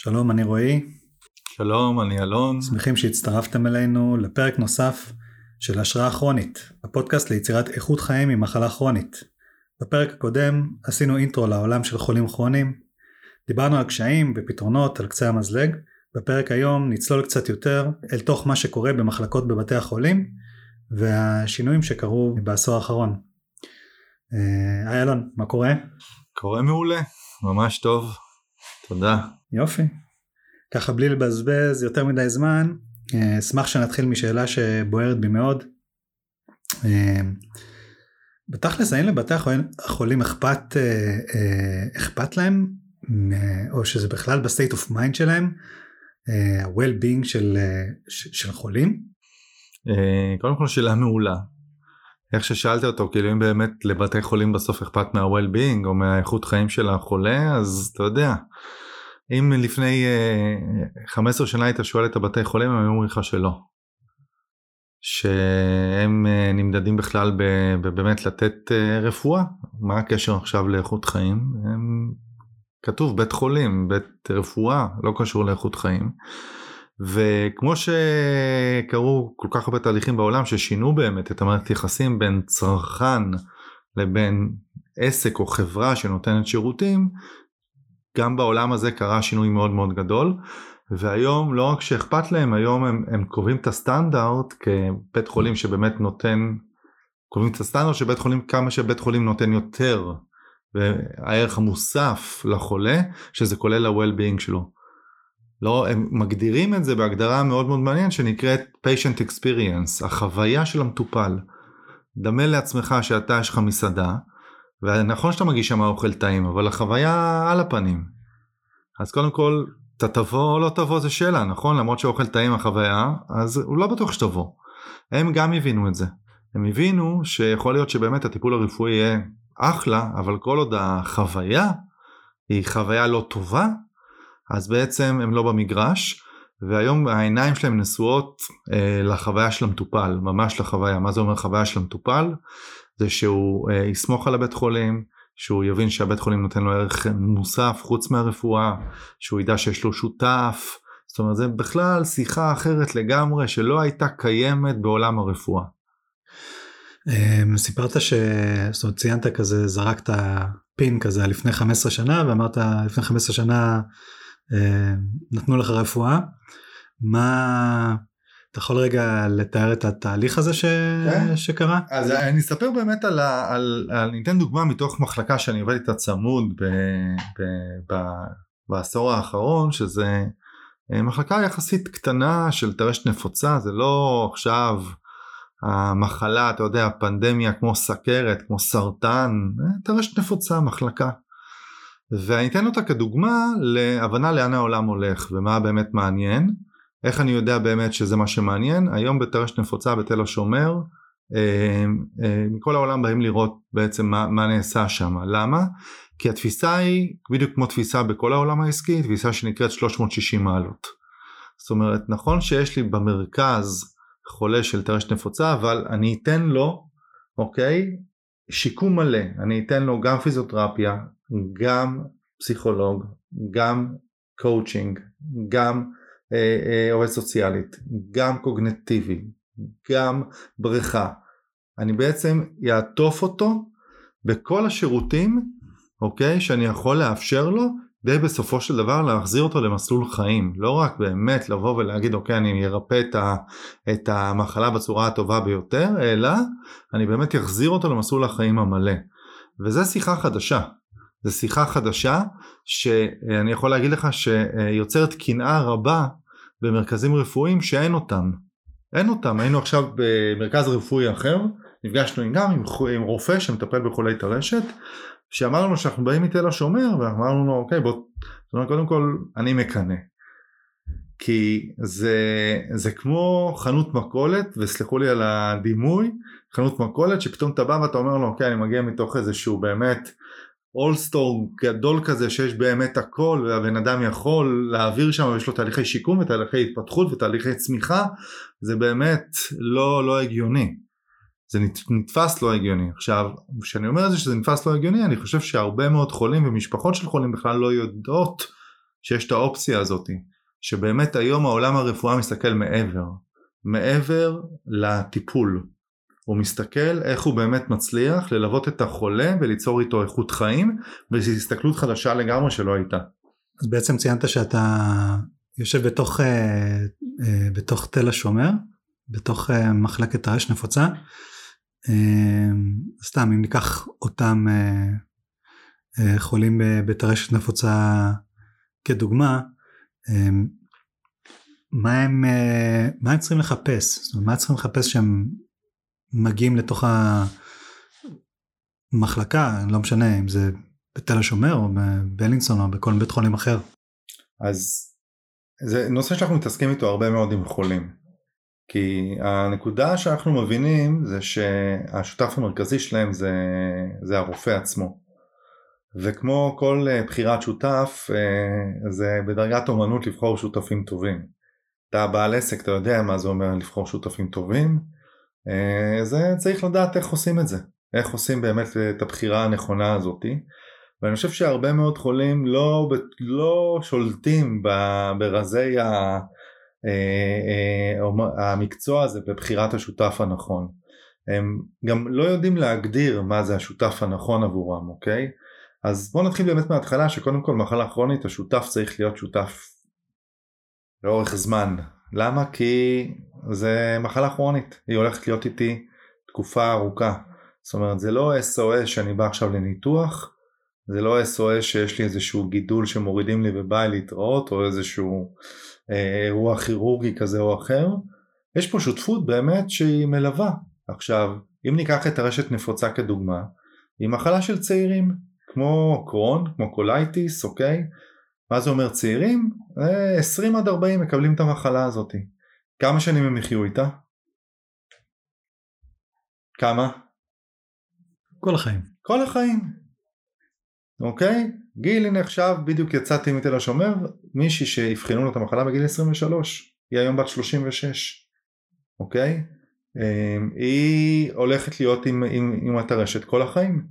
שלום, אני רועי. שלום, אני אלון. שמחים שהצטרפתם אלינו לפרק נוסף של השראה כרונית, הפודקאסט ליצירת איכות חיים עם מחלה כרונית. בפרק הקודם עשינו אינטרו לעולם של חולים כרוניים, דיברנו על קשיים ופתרונות על קצה המזלג, בפרק היום נצלול קצת יותר אל תוך מה שקורה במחלקות בבתי החולים והשינויים שקרו בעשור האחרון. אה, היי אלון, מה קורה? קורה מעולה, ממש טוב, תודה. יופי. ככה בלי לבזבז יותר מדי זמן, אה, אשמח שנתחיל משאלה שבוערת בי מאוד. אה, בתכלס האם לבתי החולים אכפת, אכפת להם, או שזה בכלל ב state of mind שלהם, ה-well-being של, של חולים? קודם כל שאלה מעולה. איך ששאלת אותו כאילו אם באמת לבתי חולים בסוף אכפת מה-well-being או מהאיכות חיים של החולה אז אתה יודע אם לפני uh, אה, 15 שנה היית שואל את הבתי חולים הם אומרים לך שלא. שהם uh, נמדדים בכלל באמת לתת uh, רפואה מה הקשר עכשיו לאיכות חיים הם, כתוב בית חולים בית רפואה לא קשור לאיכות חיים. וכמו שקרו כל כך הרבה תהליכים בעולם ששינו באמת את המערכת יחסים בין צרכן לבין עסק או חברה שנותנת שירותים, גם בעולם הזה קרה שינוי מאוד מאוד גדול והיום לא רק שאכפת להם היום הם, הם קובעים את הסטנדרט כבית חולים שבאמת נותן קובעים את הסטנדרט של בית חולים כמה שבית חולים נותן יותר והערך המוסף לחולה שזה כולל ה-well-being שלו. לא, הם מגדירים את זה בהגדרה מאוד מאוד מעניינת שנקראת patient experience, החוויה של המטופל. דמה לעצמך שאתה יש לך מסעדה, ונכון שאתה מגיש שם אוכל טעים, אבל החוויה על הפנים. אז קודם כל, אתה תבוא או לא תבוא זה שאלה, נכון? למרות שאוכל טעים החוויה, אז הוא לא בטוח שתבוא. הם גם הבינו את זה. הם הבינו שיכול להיות שבאמת הטיפול הרפואי יהיה אחלה, אבל כל עוד החוויה היא חוויה לא טובה, אז בעצם הם לא במגרש והיום העיניים שלהם נשואות אה, לחוויה של המטופל, ממש לחוויה. מה זה אומר חוויה של המטופל? זה שהוא אה, יסמוך על הבית חולים, שהוא יבין שהבית חולים נותן לו ערך מוסף חוץ מהרפואה, שהוא ידע שיש לו שותף, זאת אומרת זה בכלל שיחה אחרת לגמרי שלא הייתה קיימת בעולם הרפואה. אמ, סיפרת ש... זאת אומרת ציינת כזה זרקת פין כזה לפני 15 שנה ואמרת לפני 15 שנה נתנו לך רפואה, מה, אתה יכול רגע לתאר את התהליך הזה ש... כן. שקרה? אז אני אספר באמת על, ה... על, על ניתן דוגמה מתוך מחלקה שאני עובד איתה צמוד ב... ב... ב... בעשור האחרון שזה אה, מחלקה יחסית קטנה של טרשת נפוצה זה לא עכשיו המחלה אתה יודע פנדמיה כמו סכרת כמו סרטן אה, טרשת נפוצה מחלקה ואני אתן אותה כדוגמה להבנה לאן העולם הולך ומה באמת מעניין. איך אני יודע באמת שזה מה שמעניין? היום בטרשת נפוצה בתל השומר אה, אה, מכל העולם באים לראות בעצם מה, מה נעשה שם. למה? כי התפיסה היא בדיוק כמו תפיסה בכל העולם העסקי, תפיסה שנקראת 360 מעלות. זאת אומרת נכון שיש לי במרכז חולה של טרשת נפוצה אבל אני אתן לו אוקיי שיקום מלא אני אתן לו גם פיזיותרפיה גם פסיכולוג, גם קואוצ'ינג, גם אה, אה, עובד סוציאלית, גם קוגניטיבי, גם בריכה. אני בעצם יעטוף אותו בכל השירותים, אוקיי, שאני יכול לאפשר לו כדי בסופו של דבר להחזיר אותו למסלול חיים. לא רק באמת לבוא ולהגיד אוקיי אני ארפא את, את המחלה בצורה הטובה ביותר, אלא אני באמת אחזיר אותו למסלול החיים המלא. וזה שיחה חדשה. זו שיחה חדשה שאני יכול להגיד לך שיוצרת קנאה רבה במרכזים רפואיים שאין אותם. אין אותם, היינו עכשיו במרכז רפואי אחר, נפגשנו גם עם, עם רופא שמטפל בחולי טרשת, שאמר לנו שאנחנו באים מתל השומר ואמרנו לו אוקיי בוא, קודם כל אני מקנא. כי זה, זה כמו חנות מכולת, וסלחו לי על הדימוי, חנות מכולת שפתאום אתה בא ואתה אומר לו אוקיי אני מגיע מתוך איזשהו באמת אולסטור גדול כזה שיש באמת הכל והבן אדם יכול להעביר שם ויש לו תהליכי שיקום ותהליכי התפתחות ותהליכי צמיחה זה באמת לא לא הגיוני זה נתפס לא הגיוני עכשיו כשאני אומר את זה שזה נתפס לא הגיוני אני חושב שהרבה מאוד חולים ומשפחות של חולים בכלל לא יודעות שיש את האופציה הזאתי, שבאמת היום העולם הרפואה מסתכל מעבר, מעבר לטיפול. הוא מסתכל איך הוא באמת מצליח ללוות את החולה וליצור איתו איכות חיים וזו הסתכלות חדשה לגמרי שלא הייתה. אז בעצם ציינת שאתה יושב בתוך, אה, אה, בתוך תל השומר, בתוך אה, מחלקת הרש נפוצה. אה, סתם אם ניקח אותם אה, אה, חולים בטרשת נפוצה כדוגמה, אה, מה הם, אה, מה הם צריכים לחפש? זאת אומרת, מה צריכים לחפש שהם מגיעים לתוך המחלקה, לא משנה אם זה בתל השומר או בבלינסון או בכל בית חולים אחר. אז זה נושא שאנחנו מתעסקים איתו הרבה מאוד עם חולים. כי הנקודה שאנחנו מבינים זה שהשותף המרכזי שלהם זה, זה הרופא עצמו. וכמו כל אה, בחירת שותף אה, זה בדרגת אומנות לבחור שותפים טובים. אתה בעל עסק אתה יודע מה זה אומר לבחור שותפים טובים זה צריך לדעת איך עושים את זה איך עושים באמת את הבחירה הנכונה הזאתי ואני חושב שהרבה מאוד חולים לא, לא שולטים ברזי ה, המקצוע הזה בבחירת השותף הנכון הם גם לא יודעים להגדיר מה זה השותף הנכון עבורם אוקיי אז בואו נתחיל באמת מההתחלה שקודם כל מחלה כרונית השותף צריך להיות שותף לאורך זמן. למה? כי זה מחלה כרונית, היא הולכת להיות איתי תקופה ארוכה. זאת אומרת זה לא SOS שאני בא עכשיו לניתוח, זה לא SOS שיש לי איזשהו גידול שמורידים לי ובא לי להתראות או איזשהו אה, אירוע כירורגי כזה או אחר. יש פה שותפות באמת שהיא מלווה. עכשיו אם ניקח את טרשת נפוצה כדוגמה, היא מחלה של צעירים. כמו קרוהן, כמו קוליטיס, אוקיי? מה זה אומר צעירים? 20 אה, עד 40 מקבלים את המחלה הזאת. כמה שנים הם יחיו איתה? כמה? כל החיים. כל החיים. אוקיי? גיל הנה עכשיו בדיוק יצאתי מתל השומר, מישהי שאבחנו לו את המחלה בגיל 23, היא היום בת 36, אוקיי? אה, היא הולכת להיות עם, עם, עם הטרשת כל החיים.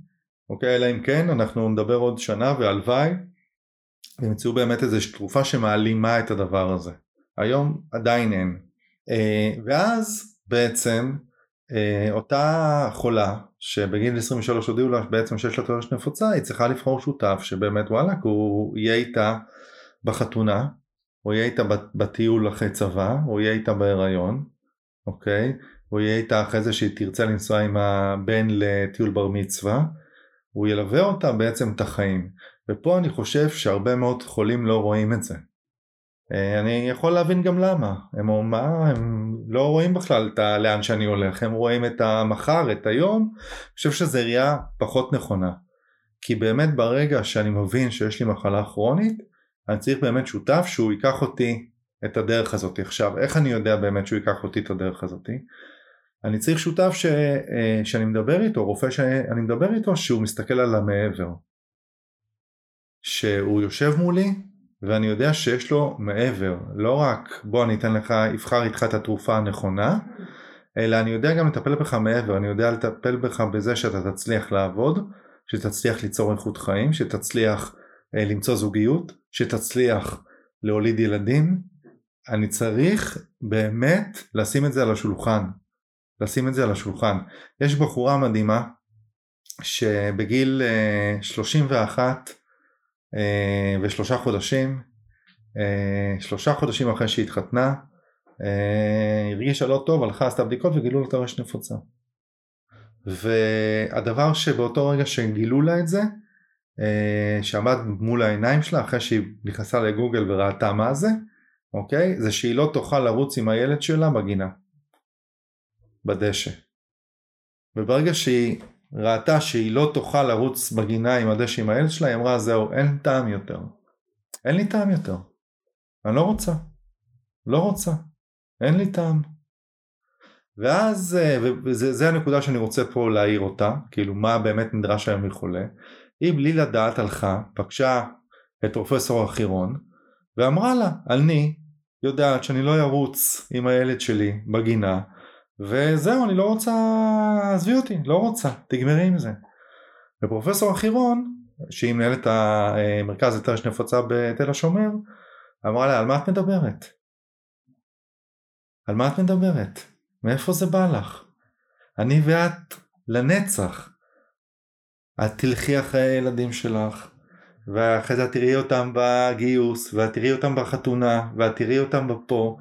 אוקיי? אלא אם כן אנחנו נדבר עוד שנה והלוואי וימצאו באמת איזו תרופה שמעלימה את הדבר הזה. היום עדיין אין. אה, ואז בעצם אה, אותה חולה שבגיל 23 הודיעו לה בעצם שיש לה טרשת נפוצה היא צריכה לבחור שותף שבאמת וואלכ הוא יהיה איתה בחתונה הוא יהיה איתה בטיול אחרי צבא הוא יהיה איתה בהיריון אוקיי? הוא יהיה איתה אחרי זה שהיא תרצה לנסוע עם הבן לטיול בר מצווה הוא ילווה אותה בעצם את החיים. ופה אני חושב שהרבה מאוד חולים לא רואים את זה אני יכול להבין גם למה. הם אומרים מה הם לא רואים בכלל את לאן שאני הולך. הם רואים את המחר את היום. אני חושב שזו ראייה פחות נכונה. כי באמת ברגע שאני מבין שיש לי מחלה כרונית אני צריך באמת שותף שהוא ייקח אותי את הדרך הזאת. עכשיו איך אני יודע באמת שהוא ייקח אותי את הדרך הזאת? אני צריך שותף ש, אה, שאני מדבר איתו, רופא שאני מדבר איתו, שהוא מסתכל על המעבר. שהוא יושב מולי ואני יודע שיש לו מעבר, לא רק בוא אני אתן לך, אבחר איתך את התרופה הנכונה, אלא אני יודע גם לטפל בך מעבר, אני יודע לטפל בך בזה שאתה תצליח לעבוד, שתצליח ליצור איכות חיים, שתצליח אה, למצוא זוגיות, שתצליח להוליד ילדים, אני צריך באמת לשים את זה על השולחן. לשים את זה על השולחן. יש בחורה מדהימה שבגיל 31 אה, אה, ושלושה חודשים, אה, שלושה חודשים אחרי שהיא התחתנה, הרגישה לא טוב, הלכה עשתה בדיקות וגילו לה את הרשת נפוצה. והדבר שבאותו רגע שגילו לה את זה, שעמד מול העיניים שלה אחרי שהיא נכנסה לגוגל וראתה מה זה, אוקיי? זה שהיא לא תוכל לרוץ עם הילד שלה בגינה. בדשא. וברגע שהיא ראתה שהיא לא תוכל לרוץ בגינה עם הדשא עם הילד שלה, היא אמרה זהו, אין טעם יותר. אין לי טעם יותר. אני לא רוצה. לא רוצה. אין לי טעם. ואז, אה, וזה הנקודה שאני רוצה פה להעיר אותה, כאילו מה באמת נדרש היום מחולה. היא בלי לדעת הלכה, פגשה את פרופסור החירון, ואמרה לה, אני יודעת שאני לא ארוץ עם הילד שלי בגינה, וזהו אני לא רוצה, עזבי אותי, לא רוצה, תגמרי עם זה. ופרופסור החירון שהיא מנהלת המרכז לטרש נפוצה בתל השומר, אמרה לה על מה את מדברת? על מה את מדברת? מאיפה זה בא לך? אני ואת לנצח. את תלכי אחרי הילדים שלך, ואחרי זה את תראי אותם בגיוס, ואת תראי אותם בחתונה, ואת תראי אותם בפה,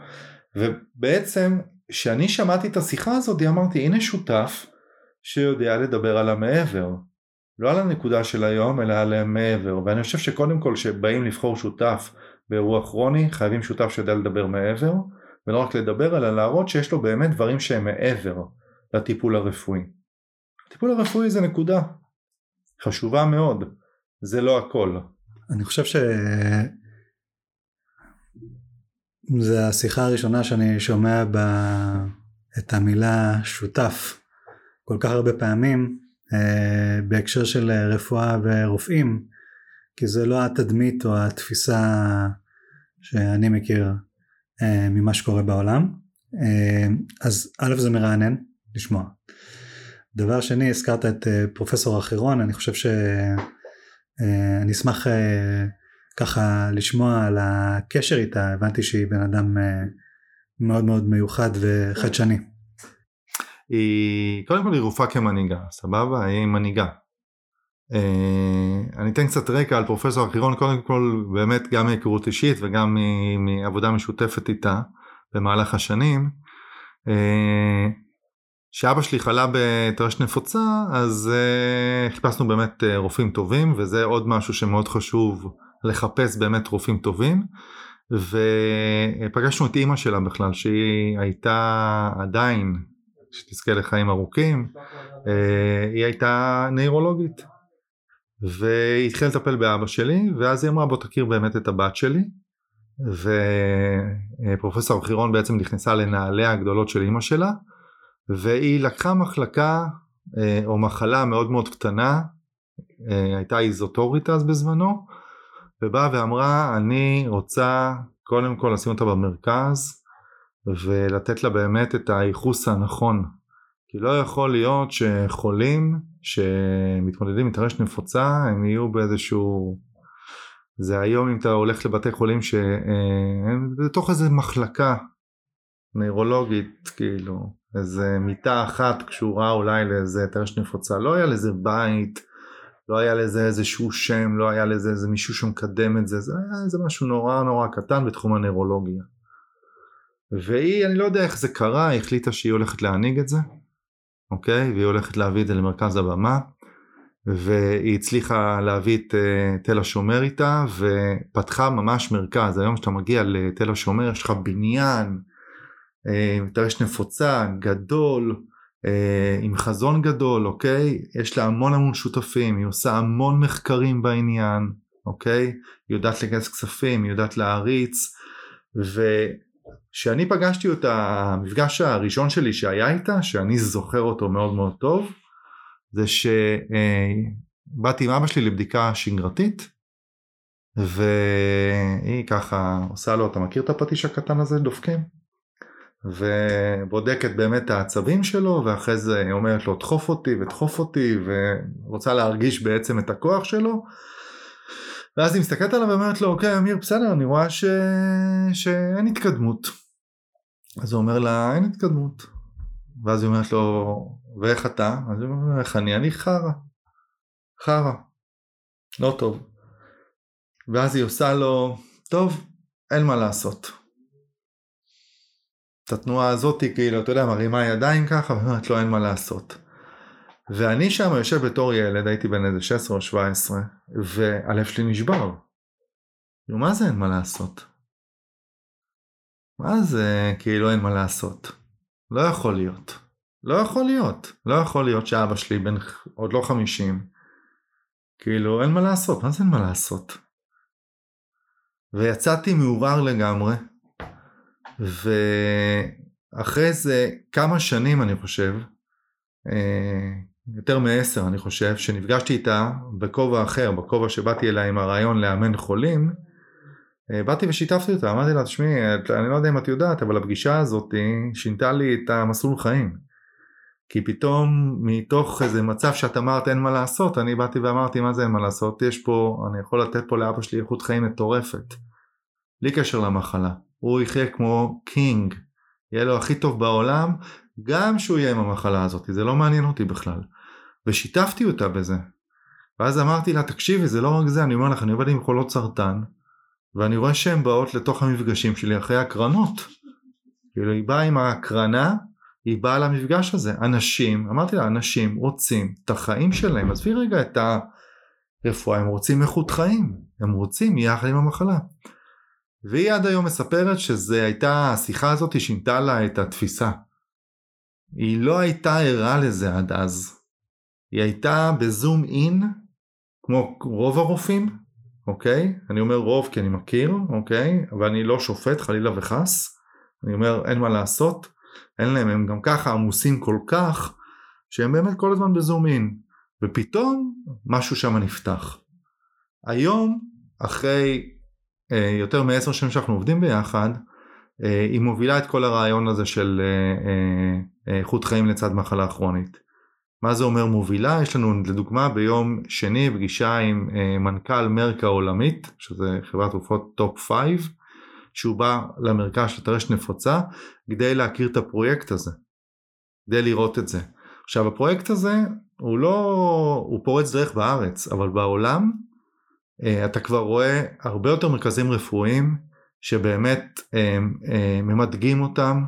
ובעצם כשאני שמעתי את השיחה הזאת אמרתי הנה שותף שיודע לדבר על המעבר, לא על הנקודה של היום אלא על המעבר, ואני חושב שקודם כל כשבאים לבחור שותף באירוע כרוני חייבים שותף שיודע לדבר מעבר, ולא רק לדבר אלא להראות שיש לו באמת דברים שהם מעבר לטיפול הרפואי. הטיפול הרפואי זה נקודה חשובה מאוד, זה לא הכל. אני חושב ש... זה השיחה הראשונה שאני שומע ב... את המילה שותף כל כך הרבה פעמים אה, בהקשר של רפואה ורופאים כי זה לא התדמית או התפיסה שאני מכיר אה, ממה שקורה בעולם. אה, אז א' זה מרענן לשמוע. דבר שני הזכרת את אה, פרופסור החירון אני חושב שאני אשמח ככה לשמוע על הקשר איתה הבנתי שהיא בן אדם מאוד מאוד מיוחד וחדשני. היא קודם כל היא רופאה כמנהיגה סבבה היא מנהיגה Uh, אני אתן קצת רקע על פרופסור אחירון קודם כל באמת גם מהיכרות אישית וגם מעבודה משותפת איתה במהלך השנים. כשאבא uh, שלי חלה בטרשת נפוצה אז חיפשנו באמת רופאים טובים וזה עוד משהו שמאוד חשוב לחפש באמת רופאים טובים ופגשנו את אימא שלה בכלל שהיא הייתה עדיין שתזכה לחיים ארוכים היא הייתה נוירולוגית. והיא התחילה לטפל באבא שלי ואז היא אמרה בוא תכיר באמת את הבת שלי. ופרופסור חירון בעצם נכנסה לנעליה הגדולות של אימא שלה והיא לקחה מחלקה אה, או מחלה מאוד מאוד קטנה אה, הייתה איזוטורית אז בזמנו ובאה ואמרה אני רוצה קודם כל לשים אותה במרכז ולתת לה באמת את הייחוס הנכון. כי לא יכול להיות שחולים שמתמודדים עם טרשת נפוצה הם יהיו באיזשהו זה היום אם אתה הולך לבתי חולים שהם בתוך איזה מחלקה נוירולוגית כאילו איזה מיטה אחת קשורה אולי לאיזה טרשת נפוצה לא היה לזה בית לא היה לזה איזשהו שם לא היה לזה איזה מישהו שמקדם את זה זה היה איזה משהו נורא נורא קטן בתחום הנוירולוגיה והיא אני לא יודע איך זה קרה היא החליטה שהיא הולכת להנהיג את זה אוקיי? והיא הולכת להביא את זה למרכז הבמה והיא הצליחה להביא את uh, תל השומר איתה ופתחה ממש מרכז היום כשאתה מגיע לתל השומר יש לך בניין uh, נפוצה גדול עם חזון גדול אוקיי? יש לה המון המון שותפים היא עושה המון מחקרים בעניין אוקיי? היא יודעת לגייס כספים היא יודעת להעריץ ו... כשאני פגשתי אותה, המפגש הראשון שלי שהיה איתה, שאני זוכר אותו מאוד מאוד טוב, זה שבאתי עם אבא שלי לבדיקה שגרתית, והיא ככה עושה לו, אתה מכיר את הפטיש הקטן הזה, דופקים? ובודקת באמת את העצבים שלו, ואחרי זה היא אומרת לו, דחוף אותי ודחוף אותי, ורוצה להרגיש בעצם את הכוח שלו. ואז היא מסתכלת עליו ואומרת לו, אוקיי, אמיר, בסדר, אני רואה ש... שאין התקדמות. אז הוא אומר לה אין התקדמות. ואז היא אומרת לו ואיך אתה? אז הוא אומר איך אני? אני חרא. חרא. לא טוב. ואז היא עושה לו טוב אין מה לעשות. את התנועה הזאתי כאילו אתה יודע מרימה ידיים ככה ואומרת לו אין מה לעשות. ואני שם יושב בתור ילד הייתי בן איזה 16 או 17 והלב שלי נשבר. מה זה אין מה לעשות? מה זה כאילו אין מה לעשות? לא יכול להיות. לא יכול להיות. לא יכול להיות שאבא שלי בן עוד לא חמישים. כאילו אין מה לעשות. מה זה אין מה לעשות? ויצאתי מעורער לגמרי. ואחרי זה כמה שנים אני חושב, אה, יותר מעשר אני חושב, שנפגשתי איתה בכובע אחר, בכובע שבאתי אליה עם הרעיון לאמן חולים, אה, באתי ושיתפתי אותה, אמרתי לה, תשמעי, אני לא יודע אם את יודעת, אבל הפגישה הזאת שינתה לי את המסלול חיים. כי פתאום מתוך איזה מצב שאת אמרת אין מה לעשות, אני באתי ואמרתי מה זה אין מה לעשות, יש פה, אני יכול לתת פה לאבא שלי איכות חיים מטורפת, בלי קשר למחלה, הוא יחיה כמו קינג, יהיה לו הכי טוב בעולם, גם שהוא יהיה עם המחלה הזאת, זה לא מעניין אותי בכלל. ושיתפתי אותה בזה. ואז אמרתי לה, תקשיבי, זה לא רק זה, אני אומר לך, אני עובד עם חולות סרטן, ואני רואה שהן באות לתוך המפגשים שלי אחרי הקרנות. כאילו היא באה עם ההקרנה, היא באה למפגש הזה. אנשים, אמרתי לה, אנשים רוצים את החיים שלהם, עזבי רגע את הרפואה, הם רוצים איכות חיים, הם רוצים יחד עם המחלה. והיא עד היום מספרת שזו הייתה, השיחה הזאת שינתה לה את התפיסה. היא לא הייתה ערה לזה עד אז. היא הייתה בזום אין, כמו רוב הרופאים, אוקיי? אני אומר רוב כי אני מכיר, אוקיי? אבל אני לא שופט חלילה וחס. אני אומר אין מה לעשות, אין להם, הם גם ככה עמוסים כל כך, שהם באמת כל הזמן בזום אין. ופתאום משהו שם נפתח. היום, אחרי יותר מעשר שנים שאנחנו עובדים ביחד, אה, היא מובילה את כל הרעיון הזה של אה, איכות חיים לצד מחלה כרונית. מה זה אומר מובילה? יש לנו לדוגמה ביום שני פגישה עם מנכ"ל Merck העולמית, שזה חברת תרופות top 5, שהוא בא למרכז של טרשת נפוצה כדי להכיר את הפרויקט הזה, כדי לראות את זה. עכשיו הפרויקט הזה הוא לא, הוא פורץ דרך בארץ, אבל בעולם אה, אתה כבר רואה הרבה יותר מרכזים רפואיים שבאמת אה, אה, ממדגים אותם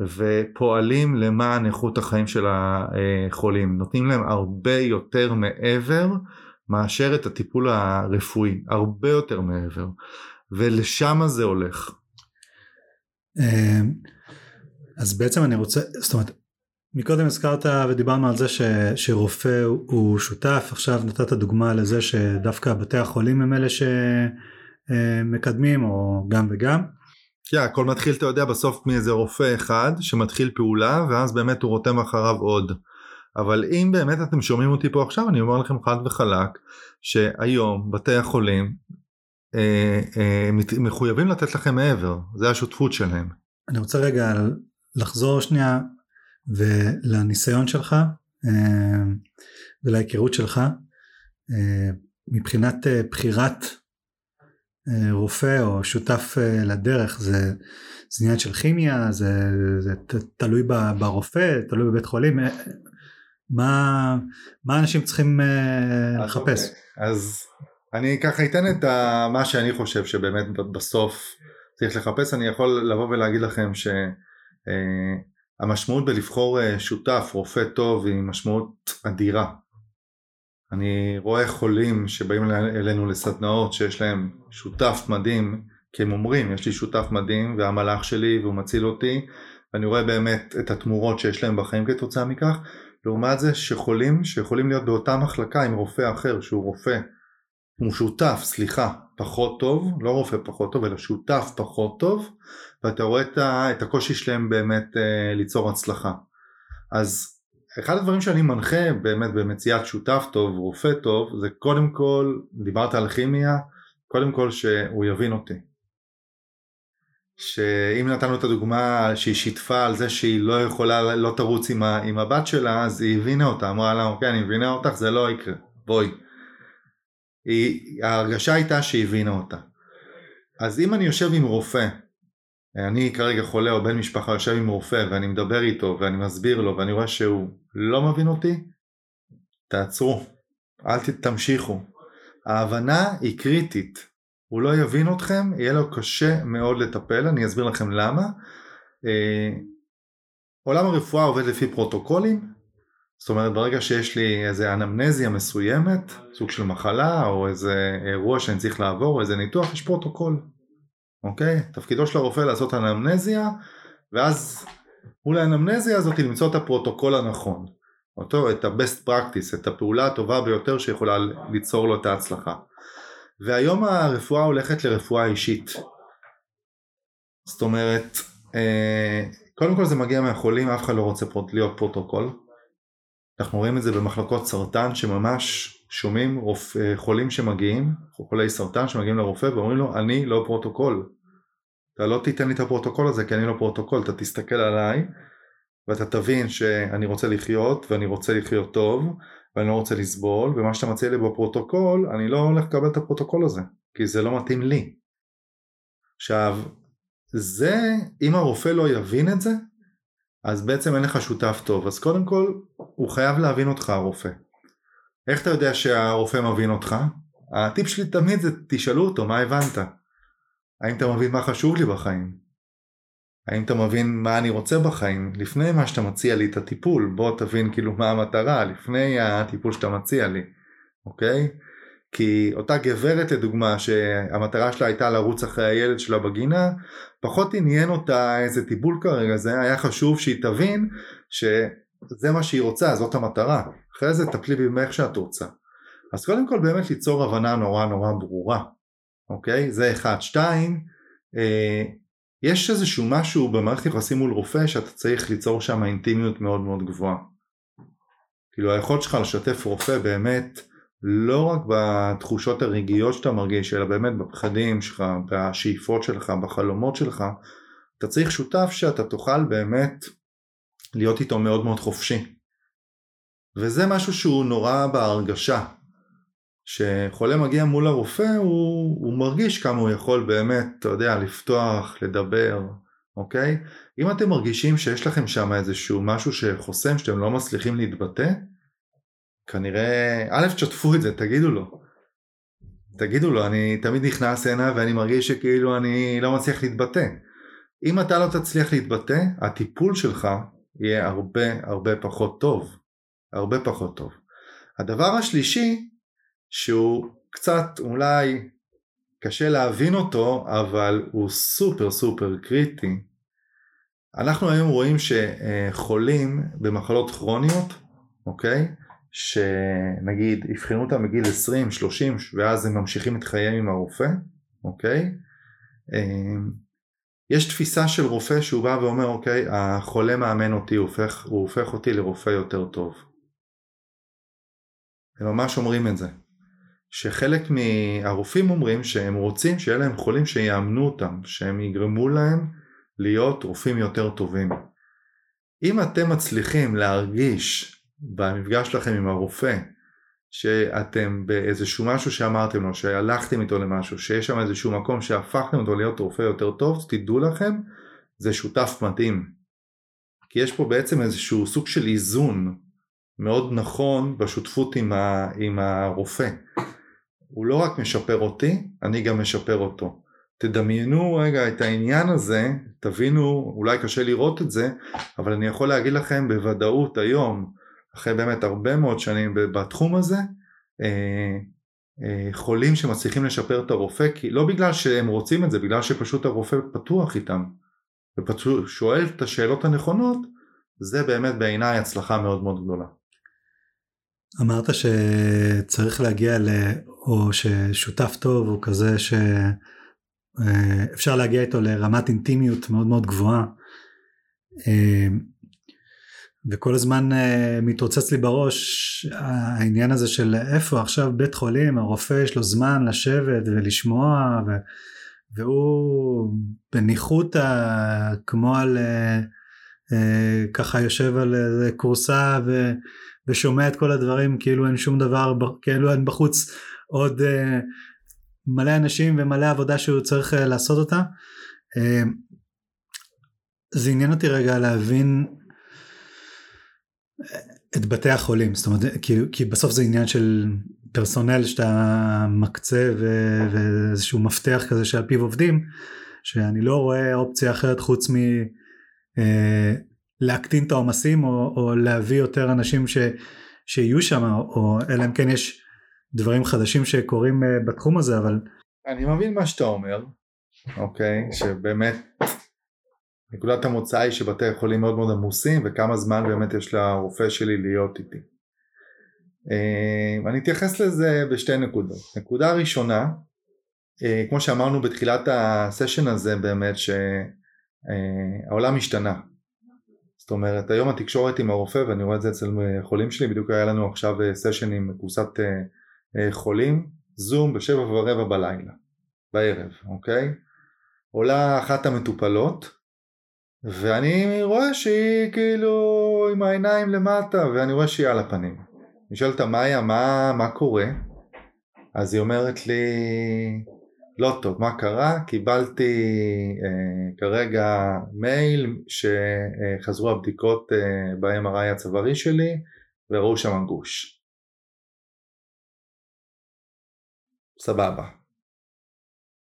ופועלים למען איכות החיים של החולים, נותנים להם הרבה יותר מעבר מאשר את הטיפול הרפואי, הרבה יותר מעבר, ולשם זה הולך. אז בעצם אני רוצה, זאת אומרת, מקודם הזכרת ודיברנו על זה ש, שרופא הוא שותף, עכשיו נתת דוגמה לזה שדווקא בתי החולים הם אלה שמקדמים או גם וגם. כן, yeah, הכל מתחיל אתה יודע בסוף מאיזה רופא אחד שמתחיל פעולה ואז באמת הוא רותם אחריו עוד. אבל אם באמת אתם שומעים אותי פה עכשיו אני אומר לכם חד וחלק שהיום בתי החולים אה, אה, מחויבים לתת לכם מעבר, זה השותפות שלהם. אני רוצה רגע לחזור שנייה ולניסיון שלך אה, ולהיכרות שלך אה, מבחינת אה, בחירת רופא או שותף לדרך זה, זה עניין של כימיה זה, זה תלוי ברופא תלוי בבית חולים מה, מה אנשים צריכים לחפש אז, אוקיי. אז אני ככה אתן את מה שאני חושב שבאמת בסוף צריך לחפש אני יכול לבוא ולהגיד לכם ש המשמעות בלבחור אה, שותף, רופא טוב, היא משמעות אדירה. אני רואה חולים שבאים אלינו לסדנאות שיש להם שותף מדהים, כי הם אומרים יש לי שותף מדהים והמלאך שלי והוא מציל אותי ואני רואה באמת את התמורות שיש להם בחיים כתוצאה מכך לעומת זה שחולים שיכולים להיות באותה מחלקה עם רופא אחר שהוא רופא הוא שותף, סליחה, פחות טוב, לא רופא פחות טוב, אלא שותף פחות טוב, ואתה רואה את, הקושי שלהם באמת אה, ליצור הצלחה. אז אחד הדברים שאני מנחה באמת במציאת שותף טוב, רופא טוב, זה קודם כל, דיברת על כימיה, קודם כל שהוא יבין אותי. שאם נתנו את הדוגמה שהיא שיתפה על זה שהיא לא יכולה, לא תרוץ עם, ה, עם הבת שלה, אז היא הבינה אותה, אמרה לה, אוקיי, אני מבינה אותך, זה לא יקרה, בואי. היא, ההרגשה הייתה שהיא הבינה אותה. אז אם אני יושב עם רופא, אני כרגע חולה או בן משפחה יושב עם רופא ואני מדבר איתו ואני מסביר לו ואני רואה שהוא לא מבין אותי, תעצרו, אל תמשיכו. ההבנה היא קריטית, הוא לא יבין אתכם, יהיה לו קשה מאוד לטפל, אני אסביר לכם למה. אה, עולם הרפואה עובד לפי פרוטוקולים, זאת אומרת ברגע שיש לי איזה אנמנזה מסוימת, סוג של מחלה או איזה אירוע שאני צריך לעבור או איזה ניתוח, יש פרוטוקול, אוקיי? תפקידו של הרופא לעשות אנמנזה ואז מול האנמנזה הזאת למצוא את הפרוטוקול הנכון, אותו, את ה-best practice, את הפעולה הטובה ביותר שיכולה ליצור לו את ההצלחה. והיום הרפואה הולכת לרפואה אישית. זאת אומרת, אה, קודם כל זה מגיע מהחולים, אף אחד לא רוצה להיות פרוטוקול. אנחנו רואים את זה במחלקות סרטן שממש שומעים רופ... אה, חולים שמגיעים, חולי סרטן שמגיעים לרופא ואומרים לו אני לא פרוטוקול. אתה לא תיתן לי את הפרוטוקול הזה כי אני לא פרוטוקול, אתה תסתכל עליי ואתה תבין שאני רוצה לחיות ואני רוצה לחיות טוב ואני לא רוצה לסבול ומה שאתה מציע לי בפרוטוקול אני לא הולך לקבל את הפרוטוקול הזה כי זה לא מתאים לי. עכשיו זה אם הרופא לא יבין את זה אז בעצם אין לך שותף טוב אז קודם כל הוא חייב להבין אותך הרופא. איך אתה יודע שהרופא מבין אותך? הטיפ שלי תמיד זה תשאלו אותו מה הבנת. האם אתה מבין מה חשוב לי בחיים? האם אתה מבין מה אני רוצה בחיים לפני מה שאתה מציע לי את הטיפול בוא תבין כאילו מה המטרה לפני הטיפול שאתה מציע לי אוקיי כי אותה גברת לדוגמה שהמטרה שלה הייתה לרוץ אחרי הילד שלה בגינה פחות עניין אותה איזה טיפול כרגע זה היה חשוב שהיא תבין שזה מה שהיא רוצה זאת המטרה אחרי זה תפלי בי איך שאת רוצה. אז קודם כל באמת ליצור הבנה נורא נורא ברורה אוקיי? זה אחד. שתיים אה, יש איזשהו משהו במערכת יחסים מול רופא שאתה צריך ליצור שם אינטימיות מאוד מאוד גבוהה. כאילו היכולת שלך לשתף רופא באמת לא רק בתחושות הרגעיות שאתה מרגיש אלא באמת בפחדים שלך, בשאיפות שלך, בחלומות שלך אתה צריך שותף שאתה תוכל באמת להיות איתו מאוד מאוד חופשי וזה משהו שהוא נורא בהרגשה כשחולה מגיע מול הרופא הוא, הוא מרגיש כמה הוא יכול באמת, אתה יודע, לפתוח, לדבר, אוקיי? אם אתם מרגישים שיש לכם שם איזשהו משהו שחוסם, שאתם לא מצליחים להתבטא, כנראה, א' תשתפו את זה, תגידו לו. תגידו לו, אני תמיד נכנס הנה ואני מרגיש שכאילו אני לא מצליח להתבטא. אם אתה לא תצליח להתבטא, הטיפול שלך יהיה הרבה הרבה פחות טוב. הרבה פחות טוב. הדבר השלישי שהוא קצת אולי קשה להבין אותו אבל הוא סופר סופר קריטי. אנחנו היום רואים שחולים במחלות כרוניות, אוקיי? שנגיד אבחנו אותם בגיל 20, 30 ואז הם ממשיכים את חייהם עם הרופא, אוקיי? אמ, יש תפיסה של רופא שהוא בא ואומר אוקיי החולה מאמן אותי הוא הופך, הוא הופך אותי לרופא יותר טוב. הם ממש אומרים את זה. שחלק מהרופאים אומרים שהם רוצים שיהיה להם חולים שיאמנו אותם, שהם יגרמו להם להיות רופאים יותר טובים. אם אתם מצליחים להרגיש במפגש שלכם עם הרופא שאתם באיזשהו משהו שאמרתם לו, שהלכתם איתו למשהו, שיש שם איזשהו מקום שהפכתם אותו להיות רופא יותר טוב, תדעו לכם, זה שותף מדהים. כי יש פה בעצם איזשהו סוג של איזון מאוד נכון בשותפות עם, ה, עם הרופא. הוא לא רק משפר אותי, אני גם משפר אותו. תדמיינו רגע את העניין הזה, תבינו, אולי קשה לראות את זה, אבל אני יכול להגיד לכם בוודאות היום, אחרי באמת הרבה מאוד שנים בתחום הזה, אה, אה, חולים שמצליחים לשפר את הרופא, כי לא בגלל שהם רוצים את זה, בגלל שפשוט הרופא פתוח איתם, ופשוט שואל את השאלות הנכונות, זה באמת בעיניי הצלחה מאוד מאוד גדולה. אמרת שצריך להגיע ל... או ששותף טוב הוא כזה שאפשר להגיע איתו לרמת אינטימיות מאוד מאוד גבוהה. אה, וכל הזמן אה, מתרוצץ לי בראש העניין הזה של איפה עכשיו בית חולים הרופא יש לו זמן לשבת ולשמוע ו, והוא בניחותא כמו על אה, ככה יושב על איזה כורסה ו, ושומע את כל הדברים כאילו אין שום דבר כאילו אין בחוץ עוד uh, מלא אנשים ומלא עבודה שהוא צריך uh, לעשות אותה. Uh, זה עניין אותי רגע להבין את בתי החולים, זאת אומרת, כי, כי בסוף זה עניין של פרסונל שאתה מקצה ו, ואיזשהו מפתח כזה שעל פיו עובדים, שאני לא רואה אופציה אחרת חוץ מ... Uh, להקטין את העומסים או, או להביא יותר אנשים ש, שיהיו שם או אלא אם כן יש דברים חדשים שקורים אה, בתחום הזה אבל אני מבין מה שאתה אומר אוקיי שבאמת נקודת המוצא היא שבתי החולים מאוד מאוד עמוסים וכמה זמן באמת יש לרופא שלי להיות איתי. אה, אני אתייחס לזה בשתי נקודות. נקודה ראשונה, אה, כמו שאמרנו בתחילת הסשן הזה באמת שהעולם השתנה. זאת אומרת היום התקשורת עם הרופא ואני רואה את זה אצל חולים שלי בדיוק היה לנו עכשיו סשן עם קבוצת אה, חולים, זום בשבע ורבע בלילה, בערב, אוקיי? עולה אחת המטופלות ואני רואה שהיא כאילו עם העיניים למטה ואני רואה שהיא על הפנים. אני שואל אותה מאיה מה, מה קורה? אז היא אומרת לי לא טוב מה קרה? קיבלתי אה, כרגע מייל שחזרו הבדיקות אה, ב-MRI הצווארי שלי וראו שם גוש. סבבה.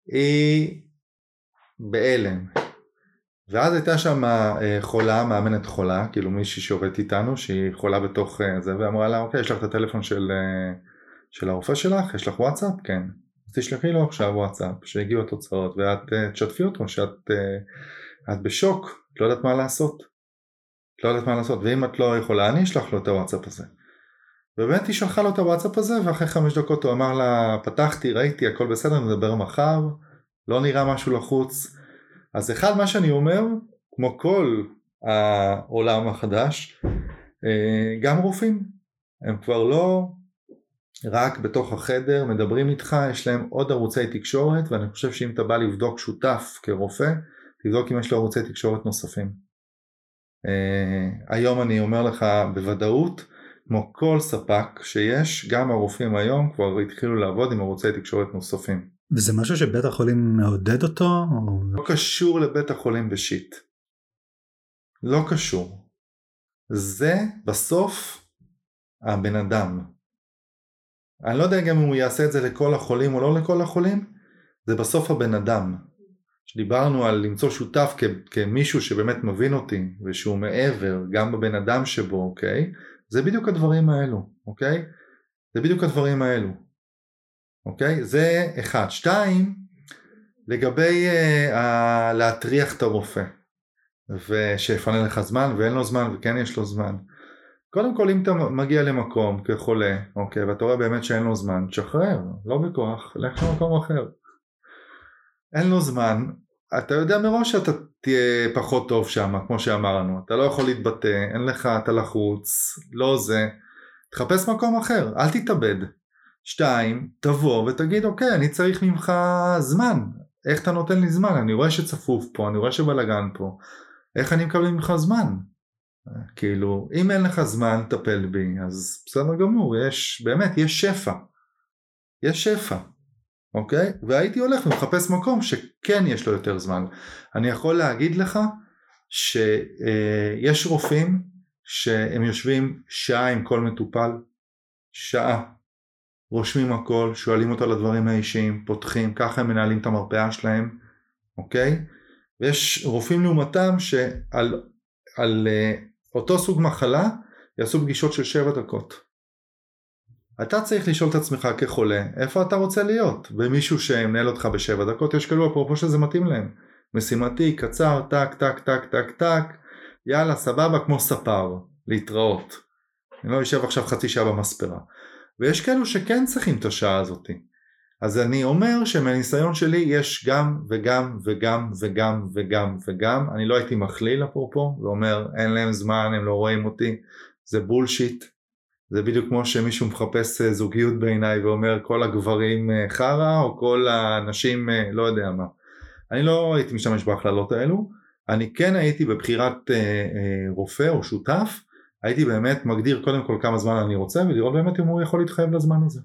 היא בהלם. ואז הייתה שם אה, חולה, מאמנת חולה, כאילו מישהי שעובדת איתנו, שהיא חולה בתוך אה, זה, ואמרה לה, אוקיי, יש לך את הטלפון של, אה, של הרופא שלך? יש לך וואטסאפ? כן. אז תשלחי לו עכשיו וואטסאפ, שהגיעו התוצאות, ואת תשתפי אותו, שאת את בשוק, את לא יודעת מה לעשות. את לא יודעת מה לעשות, ואם את לא יכולה, אני אשלח לו את הוואטסאפ הזה. ובאמת היא שלחה לו את הוואטסאפ הזה, ואחרי חמש דקות הוא אמר לה, פתחתי, ראיתי, הכל בסדר, נדבר מחר, לא נראה משהו לחוץ. אז אחד מה שאני אומר, כמו כל העולם החדש, אה, גם רופאים, הם כבר לא רק בתוך החדר מדברים איתך, יש להם עוד ערוצי תקשורת ואני חושב שאם אתה בא לבדוק שותף כרופא, תבדוק אם יש לו ערוצי תקשורת נוספים. Uh, היום אני אומר לך בוודאות, כמו כל ספק שיש, גם הרופאים היום כבר התחילו לעבוד עם ערוצי תקשורת נוספים. וזה משהו שבית החולים מעודד אותו? או... לא קשור לבית החולים בשיט. לא קשור. זה בסוף הבן אדם. אני לא יודע גם אם הוא יעשה את זה לכל החולים או לא לכל החולים, זה בסוף הבן אדם. כשדיברנו על למצוא שותף כ- כמישהו שבאמת מבין אותי ושהוא מעבר גם בבן אדם שבו, אוקיי? זה בדיוק הדברים האלו, אוקיי? זה בדיוק הדברים האלו. אוקיי? זה אחד. שתיים, לגבי uh, להטריח את הרופא ושיפנה לך זמן ואין לו זמן וכן יש לו זמן. קודם כל אם אתה מגיע למקום כחולה, אוקיי, ואתה רואה באמת שאין לו זמן, תשחרר, לא בכוח, לך למקום אחר. אין לו זמן, אתה יודע מראש שאתה תהיה פחות טוב שם, כמו שאמרנו, אתה לא יכול להתבטא, אין לך, אתה לחוץ, לא זה, תחפש מקום אחר, אל תתאבד. שתיים, תבוא ותגיד אוקיי אני צריך ממך זמן, איך אתה נותן לי זמן, אני רואה שצפוף פה, אני רואה שבלאגן פה, איך אני מקבל ממך זמן? כאילו אם אין לך זמן לטפל בי אז בסדר גמור, יש באמת, יש שפע, יש שפע, אוקיי? והייתי הולך ומחפש מקום שכן יש לו יותר זמן. אני יכול להגיד לך שיש רופאים שהם יושבים שעה עם כל מטופל, שעה רושמים הכל, שואלים אותו על הדברים האישיים, פותחים, ככה הם מנהלים את המרפאה שלהם, אוקיי? ויש רופאים לעומתם שעל על, uh, אותו סוג מחלה יעשו פגישות של שבע דקות. אתה צריך לשאול את עצמך כחולה, איפה אתה רוצה להיות? ומישהו שמנהל אותך בשבע דקות, יש כאלו אפרופו שזה מתאים להם. משימתי, קצר, טק, טק, טק, טק, טק, יאללה, סבבה, כמו ספר, להתראות. אני לא יושב עכשיו חצי שעה במספרה. ויש כאלו שכן צריכים את השעה הזאת. אז אני אומר שמניסיון שלי יש גם וגם וגם וגם וגם וגם, אני לא הייתי מכליל אפרופו ואומר אין להם זמן, הם לא רואים אותי, זה bullshit, זה בדיוק כמו שמישהו מחפש אה, זוגיות בעיניי ואומר כל הגברים אה, חרא או כל הנשים אה, לא יודע מה. אני לא הייתי משתמש בהכללות האלו, אני כן הייתי בבחירת רופא או שותף. הייתי באמת מגדיר קודם כל כמה זמן אני רוצה ולראות באמת אם הוא יכול להתחייב לזמן הזה.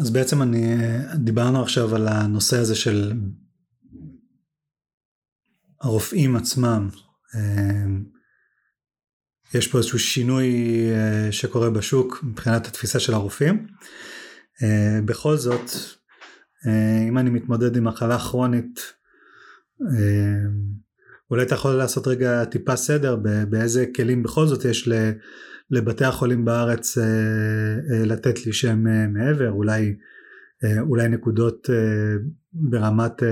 אז בעצם אני, דיברנו עכשיו על הנושא הזה של הרופאים עצמם. אמ, יש פה איזשהו שינוי אה, שקורה בשוק מבחינת התפיסה של הרופאים. אה, בכל זאת, אה, אם אני מתמודד עם מחלה כרונית, אולי אתה יכול לעשות רגע טיפה סדר באיזה כלים בכל זאת יש לבתי החולים בארץ אה, אה, לתת לי שהם אה, מעבר, אולי, אולי נקודות ברמת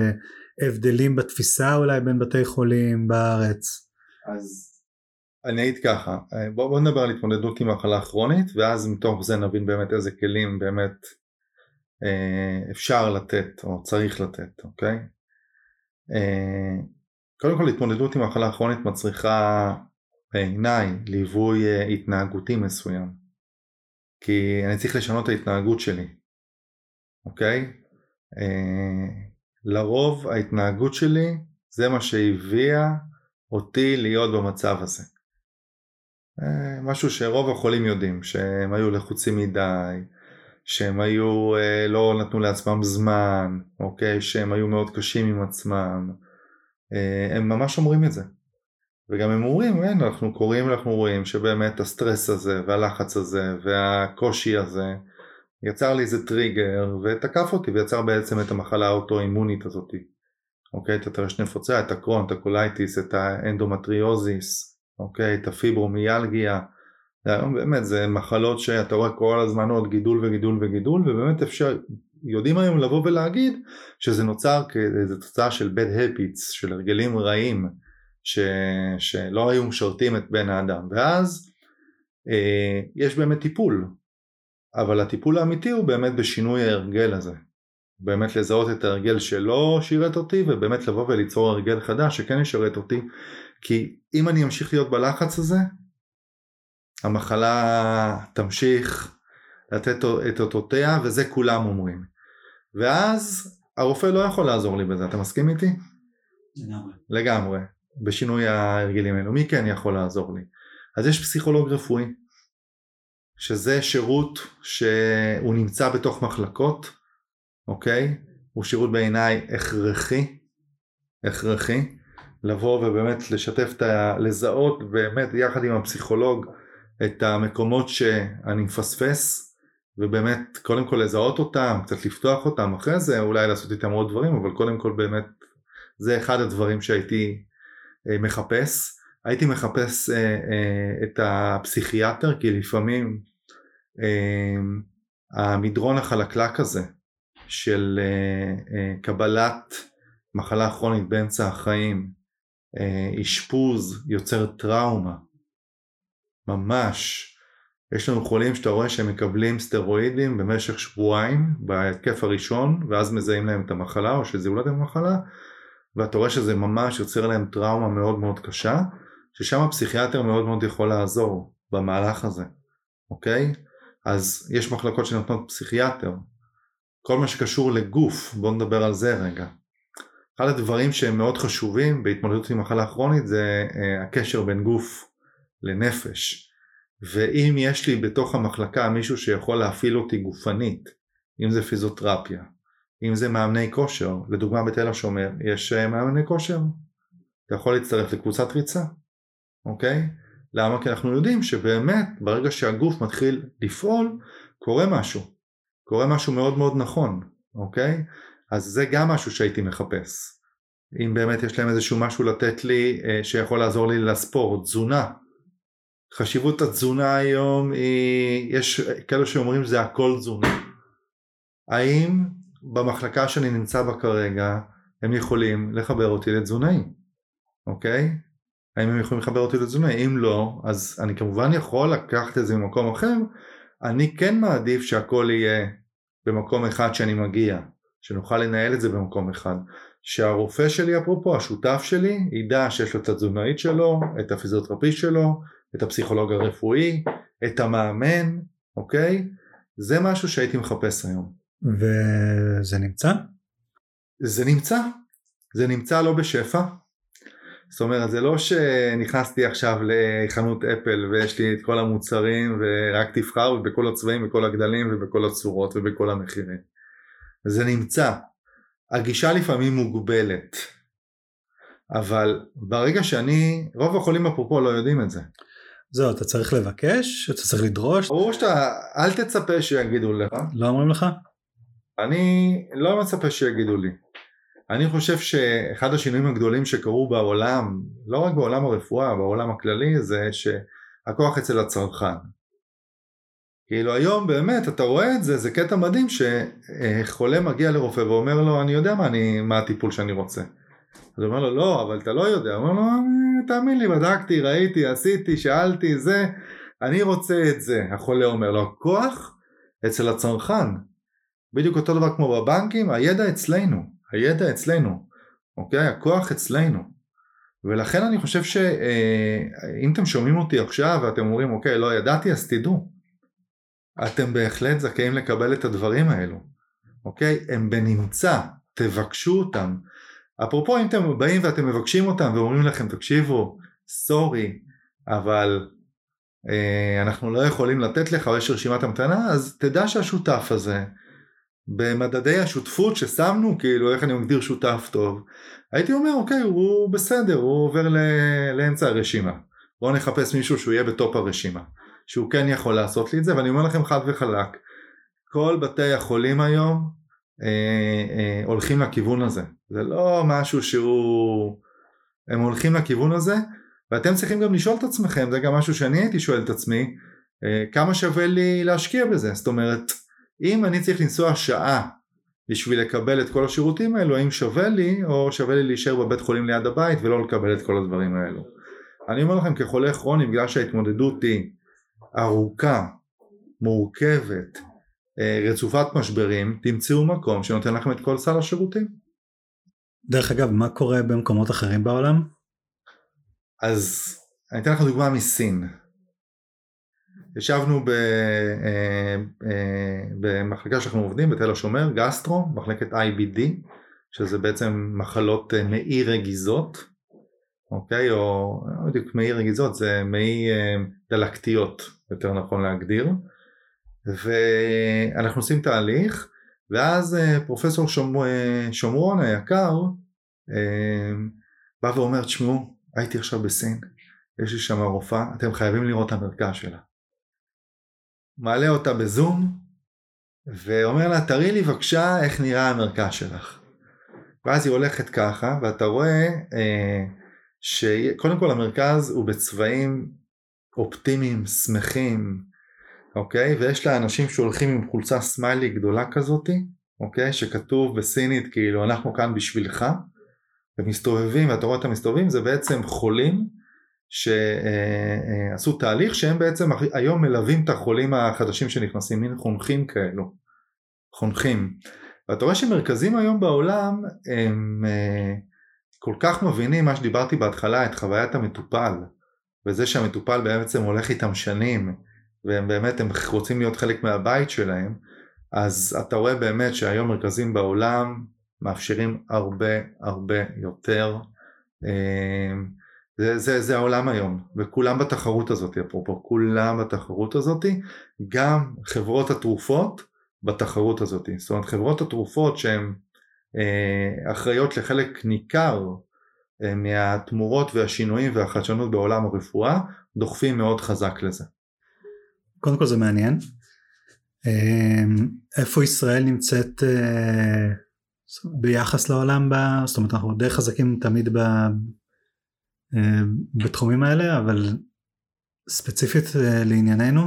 הבדלים בתפיסה אולי בין בתי חולים בארץ. אז אני אגיד ככה, בוא, בוא נדבר על התמודדות עם מחלה כרונית ואז מתוך זה נבין באמת איזה כלים באמת אפשר לתת או צריך לתת, אוקיי? קודם כל התמודדות עם מחלה כרונית מצריכה בעיניי ליווי אה, התנהגותי מסוים כי אני צריך לשנות את ההתנהגות שלי אוקיי? אה, לרוב ההתנהגות שלי זה מה שהביאה אותי להיות במצב הזה. אה, משהו שרוב החולים יודעים, שהם היו לחוצים מדי, שהם היו, לא נתנו לעצמם זמן, אוקיי? שהם היו מאוד קשים עם עצמם. הם ממש אומרים את זה. וגם הם אומרים, אין, אנחנו קוראים, אנחנו רואים שבאמת הסטרס הזה והלחץ הזה והקושי הזה יצר לי איזה טריגר ותקף אותי ויצר בעצם את המחלה האוטואימונית הזאת. אוקיי? את הטרשת נפוצה, את הקרוהן, את הקולייטיס, את האנדומטריוזיס, אוקיי? את הפיברומיאלגיה. באמת זה מחלות שאתה רואה כל הזמן עוד גידול וגידול וגידול ובאמת אפשר, יודעים היום לבוא ולהגיד שזה נוצר כאיזה תוצאה של bad habits, של הרגלים רעים ש, שלא היו משרתים את בן האדם. ואז אה, יש באמת טיפול. אבל הטיפול האמיתי הוא באמת בשינוי ההרגל הזה. באמת לזהות את ההרגל שלא שירת אותי ובאמת לבוא וליצור הרגל חדש שכן ישרת אותי. כי אם אני אמשיך להיות בלחץ הזה המחלה תמשיך לתת את אותותיה וזה כולם אומרים. ואז הרופא לא יכול לעזור לי בזה. אתה מסכים איתי? לגמרי. לגמרי בשינוי ההרגלים האלו מי כן יכול לעזור לי? אז יש פסיכולוג רפואי שזה שירות שהוא נמצא בתוך מחלקות אוקיי? הוא שירות בעיניי הכרחי, הכרחי, לבוא ובאמת לשתף את ה... לזהות באמת יחד עם הפסיכולוג את המקומות שאני מפספס ובאמת קודם כל לזהות אותם, קצת לפתוח אותם, אחרי זה אולי לעשות איתם עוד דברים, אבל קודם כל באמת זה אחד הדברים שהייתי מחפש. הייתי מחפש אה, אה, את הפסיכיאטר כי לפעמים המדרון החלקלק הזה של קבלת מחלה כרונית באמצע החיים, אשפוז יוצר טראומה, ממש. יש לנו חולים שאתה רואה שהם מקבלים סטרואידים במשך שבועיים בהתקף הראשון ואז מזהים להם את המחלה או שזיהו להם את המחלה ואתה רואה שזה ממש יוצר להם טראומה מאוד מאוד קשה ששם הפסיכיאטר מאוד מאוד יכול לעזור במהלך הזה, אוקיי? אז יש מחלקות שנותנות פסיכיאטר כל מה שקשור לגוף, בואו נדבר על זה רגע. אחד הדברים שהם מאוד חשובים בהתמודדות עם מחלה כרונית זה uh, הקשר בין גוף לנפש. ואם יש לי בתוך המחלקה מישהו שיכול להפעיל אותי גופנית, אם זה פיזיותרפיה, אם זה מאמני כושר, לדוגמה בתל השומר יש אה, מאמני כושר, אתה יכול להצטרף לקבוצת ריצה, אוקיי? למה? כי אנחנו יודעים שבאמת ברגע שהגוף מתחיל לפעול קורה משהו, קורה משהו מאוד מאוד נכון, אוקיי? אז זה גם משהו שהייתי מחפש. אם באמת יש להם איזשהו משהו לתת לי אה, שיכול לעזור לי לספורט, תזונה, חשיבות התזונה היום היא, יש כאלה שאומרים שזה הכל תזונה. האם במחלקה שאני נמצא בה כרגע הם יכולים לחבר אותי לתזונאי, אוקיי? האם הם יכולים לחבר אותי לתזונאי? אם לא, אז אני כמובן יכול לקחת את זה ממקום אחר, אני כן מעדיף שהכל יהיה במקום אחד שאני מגיע, שנוכל לנהל את זה במקום אחד. שהרופא שלי אפרופו, השותף שלי, ידע שיש לו את התזונאית שלו, את הפיזיותרפיסט שלו, את הפסיכולוג הרפואי, את המאמן, אוקיי? זה משהו שהייתי מחפש היום. וזה נמצא? זה נמצא, זה נמצא לא בשפע. זאת אומרת זה לא שנכנסתי עכשיו לחנות אפל ויש לי את כל המוצרים ורק תבחר ובכל הצבעים ובכל הגדלים ובכל הצורות ובכל המחירים. זה נמצא. הגישה לפעמים מוגבלת. אבל ברגע שאני, רוב החולים אפרופו לא יודעים את זה. זהו, אתה צריך לבקש, אתה צריך לדרוש. ברור שאתה, אל תצפה שיגידו לך. לא אומרים לך? אני לא מצפה שיגידו לי. אני חושב שאחד השינויים הגדולים שקרו בעולם, לא רק בעולם הרפואה, בעולם הכללי, זה שהכוח אצל הצרכן. כאילו היום באמת אתה רואה את זה, זה קטע מדהים שחולה מגיע לרופא ואומר לו אני יודע מה, אני, מה הטיפול שאני רוצה. אז הוא אומר לו לא אבל אתה לא יודע, הוא אומר לו תאמין לי בדקתי, ראיתי, עשיתי, שאלתי, זה, אני רוצה את זה. החולה אומר לו הכוח אצל הצרכן. בדיוק אותו דבר כמו בבנקים, הידע אצלנו, הידע אצלנו, אוקיי? הכוח אצלנו. ולכן אני חושב שאם אה, אתם שומעים אותי עכשיו ואתם אומרים אוקיי לא ידעתי אז תדעו אתם בהחלט זכאים לקבל את הדברים האלו אוקיי הם בנמצא תבקשו אותם אפרופו אם אתם באים ואתם מבקשים אותם ואומרים לכם תקשיבו סורי אבל אה, אנחנו לא יכולים לתת לך או יש רשימת המתנה אז תדע שהשותף הזה במדדי השותפות ששמנו כאילו איך אני מגדיר שותף טוב. הייתי אומר אוקיי הוא בסדר הוא עובר ל- לאמצע הרשימה. בואו נחפש מישהו שהוא יהיה בטופ הרשימה שהוא כן יכול לעשות לי את זה. ואני אומר לכם חד וחלק כל בתי החולים היום אה, אה, הולכים לכיוון הזה. זה לא משהו שהוא הם הולכים לכיוון הזה ואתם צריכים גם לשאול את עצמכם זה גם משהו שאני הייתי שואל את עצמי אה, כמה שווה לי להשקיע בזה? זאת אומרת אם אני צריך לנסוע שעה בשביל לקבל את כל השירותים האלו האם שווה לי או שווה לי להישאר בבית חולים ליד הבית ולא לקבל את כל הדברים האלו? אני אומר לכם כחולה כרוני בגלל שההתמודדות היא ארוכה מורכבת אה, רצופת משברים תמצאו מקום שנותן לכם את כל סל השירותים. דרך אגב, מה קורה במקומות אחרים בעולם? אז אני אתן לך דוגמה מסין ישבנו ב, אה, אה, במחלקה שאנחנו עובדים בתל השומר, גסטרו, מחלקת IBD, שזה בעצם מחלות אה, מעי רגיזות, אוקיי, או לא בדיוק מעי רגיזות, זה מעי דלקתיות, יותר נכון להגדיר, ואנחנו עושים תהליך, ואז פרופסור שומר, שומרון היקר בא ואומר, תשמעו, הייתי עכשיו בסין, יש לי שם רופאה, אתם חייבים לראות את המרכז שלה. מעלה אותה בזום ואומר לה תראי לי בבקשה איך נראה המרכז שלך? ואז היא הולכת ככה ואתה רואה אה, שקודם כל המרכז הוא בצבעים אופטימיים שמחים אוקיי? ויש לה אנשים שהולכים עם חולצה סמיילי גדולה כזאתי אוקיי? שכתוב בסינית כאילו אנחנו כאן בשבילך ומסתובבים ואתה רואה את המסתובבים זה בעצם חולים שעשו תהליך שהם בעצם היום מלווים את החולים החדשים שנכנסים, מין חונכים כאלו, חונכים. ואתה רואה שמרכזים היום בעולם הם אה, כל כך מבינים מה שדיברתי בהתחלה, את חוויית המטופל, וזה שהמטופל בעצם הולך איתם שנים, והם באמת הם רוצים להיות חלק מהבית שלהם, אז אתה רואה באמת שהיום מרכזים בעולם מאפשרים הרבה הרבה יותר אה, זה, זה, זה העולם היום, וכולם בתחרות הזאת, אפרופו, כולם בתחרות הזאת, גם חברות התרופות בתחרות הזאת. זאת אומרת, חברות התרופות שהן אה, אחראיות לחלק ניכר אה, מהתמורות והשינויים והחדשנות בעולם הרפואה, דוחפים מאוד חזק לזה. קודם כל זה מעניין. אה, איפה ישראל נמצאת אה, ביחס לעולם, ב... זאת אומרת אנחנו די חזקים תמיד ב... אה, בתחומים האלה אבל ספציפית אה, לענייננו.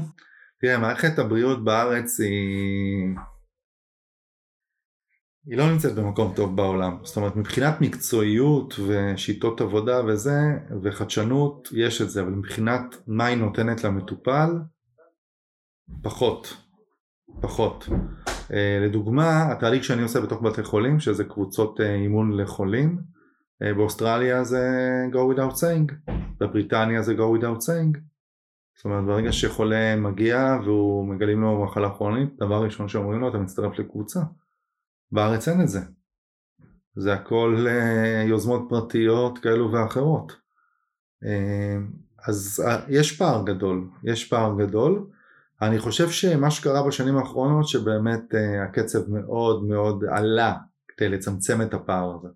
תראה מערכת הבריאות בארץ היא היא לא נמצאת במקום טוב בעולם. זאת אומרת מבחינת מקצועיות ושיטות עבודה וזה וחדשנות יש את זה אבל מבחינת מה היא נותנת למטופל פחות. פחות. אה, לדוגמה התהליך שאני עושה בתוך בתי חולים שזה קבוצות אימון לחולים באוסטרליה זה go without saying, בבריטניה זה go without saying. זאת אומרת ברגע שחולה מגיע והוא מגלים לו מחלה כרונית, דבר ראשון שאומרים לו אתה מצטרף לקבוצה. בארץ אין את זה. זה הכל uh, יוזמות פרטיות כאלו ואחרות. Uh, אז יש פער גדול, יש פער גדול. אני חושב שמה שקרה בשנים האחרונות שבאמת הקצב מאוד מאוד עלה כדי לצמצם את הפער הזה.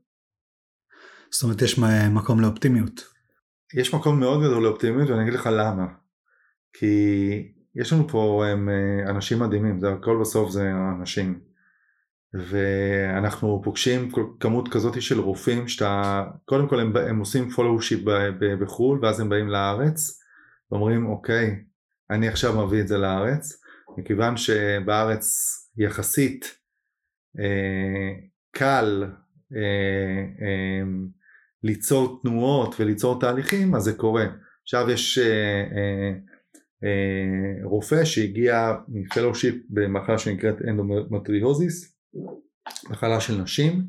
זאת אומרת יש מקום לאופטימיות. יש מקום מאוד גדול לאופטימיות ואני אגיד לך למה. כי יש לנו פה הם, אה, אנשים מדהימים, זה הכל בסוף זה אנשים. ואנחנו פוגשים כמות כזאת של רופאים שאתה, קודם כל הם, הם עושים פולו-שיפ בחו"ל ואז הם באים לארץ ואומרים אוקיי, אני עכשיו מביא את זה לארץ, מכיוון שבארץ יחסית אה, קל ליצור תנועות וליצור תהליכים אז זה קורה. עכשיו יש אה, אה, אה, רופא שהגיע מ fellowship במחלה שנקראת אנדומטריוזיס, מחלה של נשים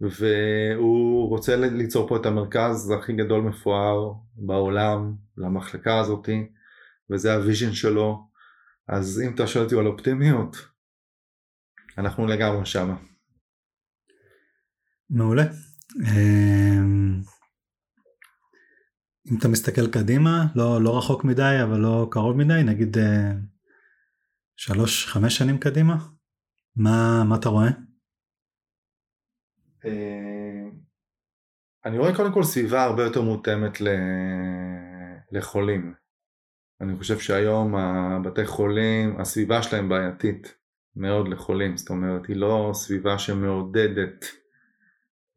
והוא רוצה ליצור פה את המרכז הכי גדול מפואר בעולם למחלקה הזאתי וזה ה vision שלו אז אם אתה שואל אותי על אופטימיות אנחנו לגמרי שמה. מעולה אמ, אם אתה מסתכל קדימה, לא, לא רחוק מדי, אבל לא קרוב מדי, נגיד אה, שלוש, חמש שנים קדימה, מה, מה אתה רואה? אה, אני רואה קודם כל סביבה הרבה יותר מותאמת לחולים. אני חושב שהיום הבתי חולים, הסביבה שלהם בעייתית מאוד לחולים, זאת אומרת היא לא סביבה שמעודדת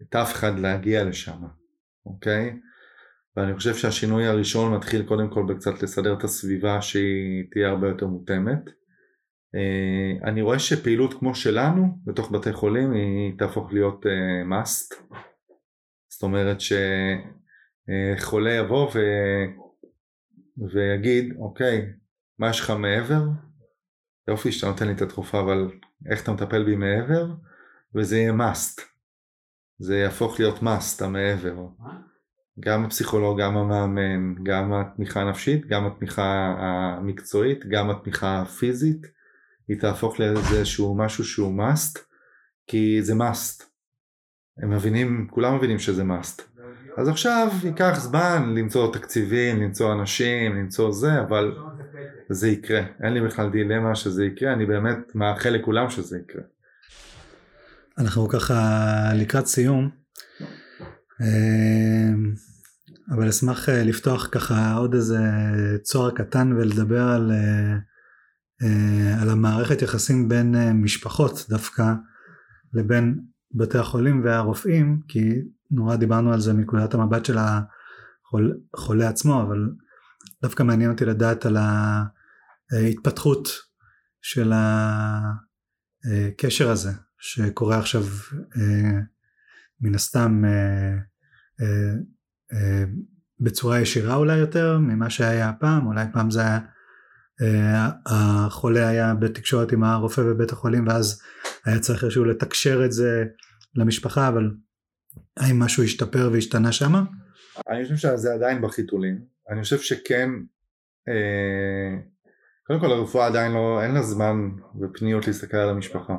את אף אחד להגיע לשם, אוקיי? ואני חושב שהשינוי הראשון מתחיל קודם כל בקצת לסדר את הסביבה שהיא תהיה הרבה יותר מותאמת. אה, אני רואה שפעילות כמו שלנו בתוך בתי חולים היא תהפוך להיות אה, must. זאת אומרת שחולה יבוא ו... ויגיד אוקיי מה יש לך מעבר? יופי שאתה נותן לי את התרופה אבל איך אתה מטפל בי מעבר? וזה יהיה must. זה יהפוך להיות must המעבר. גם הפסיכולוג, גם המאמן, גם התמיכה הנפשית, גם התמיכה המקצועית, גם התמיכה הפיזית, היא תהפוך לאיזשהו משהו שהוא must, כי זה must. הם מבינים, כולם מבינים שזה must. אז עכשיו ייקח זמן למצוא תקציבים, למצוא אנשים, למצוא זה, אבל זה יקרה. אין לי בכלל דילמה שזה יקרה, אני באמת מאחל לכולם שזה יקרה. אנחנו ככה לקראת סיום. אמ, אבל אשמח אה, לפתוח ככה עוד איזה צוהר קטן ולדבר על, אה, אה, על המערכת יחסים בין משפחות דווקא לבין בתי החולים והרופאים כי נורא דיברנו על זה מנקודת המבט של החולה עצמו אבל דווקא מעניין אותי לדעת על ההתפתחות של הקשר הזה שקורה עכשיו מן הסתם אה, בצורה ישירה אולי יותר ממה שהיה פעם, אולי פעם זה היה, אה, החולה היה בתקשורת עם הרופא בבית החולים ואז היה צריך איכשהו לתקשר את זה למשפחה, אבל האם משהו השתפר והשתנה שמה? אני חושב שזה עדיין בחיתולים, אני חושב שכן, אה, קודם כל הרפואה עדיין לא, אין לה זמן ופניות להסתכל על המשפחה.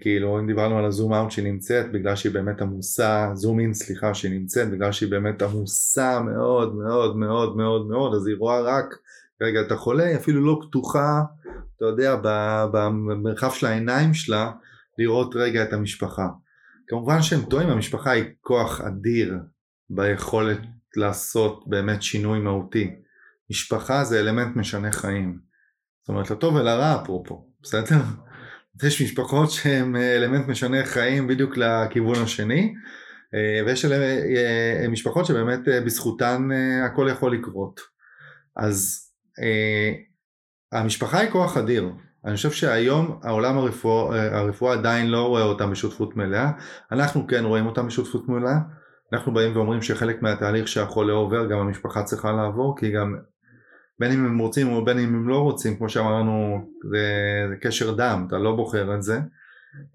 כאילו אם דיברנו על הזום אאוט שהיא נמצאת בגלל שהיא באמת עמוסה, זום אין סליחה שהיא נמצאת בגלל שהיא באמת עמוסה מאוד מאוד מאוד מאוד מאוד אז היא רואה רק רגע את החולה, היא אפילו לא פתוחה, אתה יודע, במרחב של העיניים שלה לראות רגע את המשפחה. כמובן שהם טועים, המשפחה היא כוח אדיר ביכולת לעשות באמת שינוי מהותי. משפחה זה אלמנט משנה חיים. זאת אומרת לטוב ולרע אפרופו, בסדר? יש משפחות שהן אה, אלמנט משנה חיים בדיוק לכיוון השני אה, ויש אה, משפחות שבאמת בזכותן הכל יכול לקרות. אז המשפחה היא כוח אדיר. אני חושב שהיום העולם הרפואה, הרפואה עדיין לא רואה אותם בשותפות מלאה. אנחנו כן רואים אותם בשותפות מלאה. אנחנו באים ואומרים שחלק מהתהליך שהחולה עובר גם המשפחה צריכה לעבור כי גם בין אם הם רוצים או בין אם הם לא רוצים, כמו שאמרנו, זה, קשר דם, אתה לא בוחר את זה,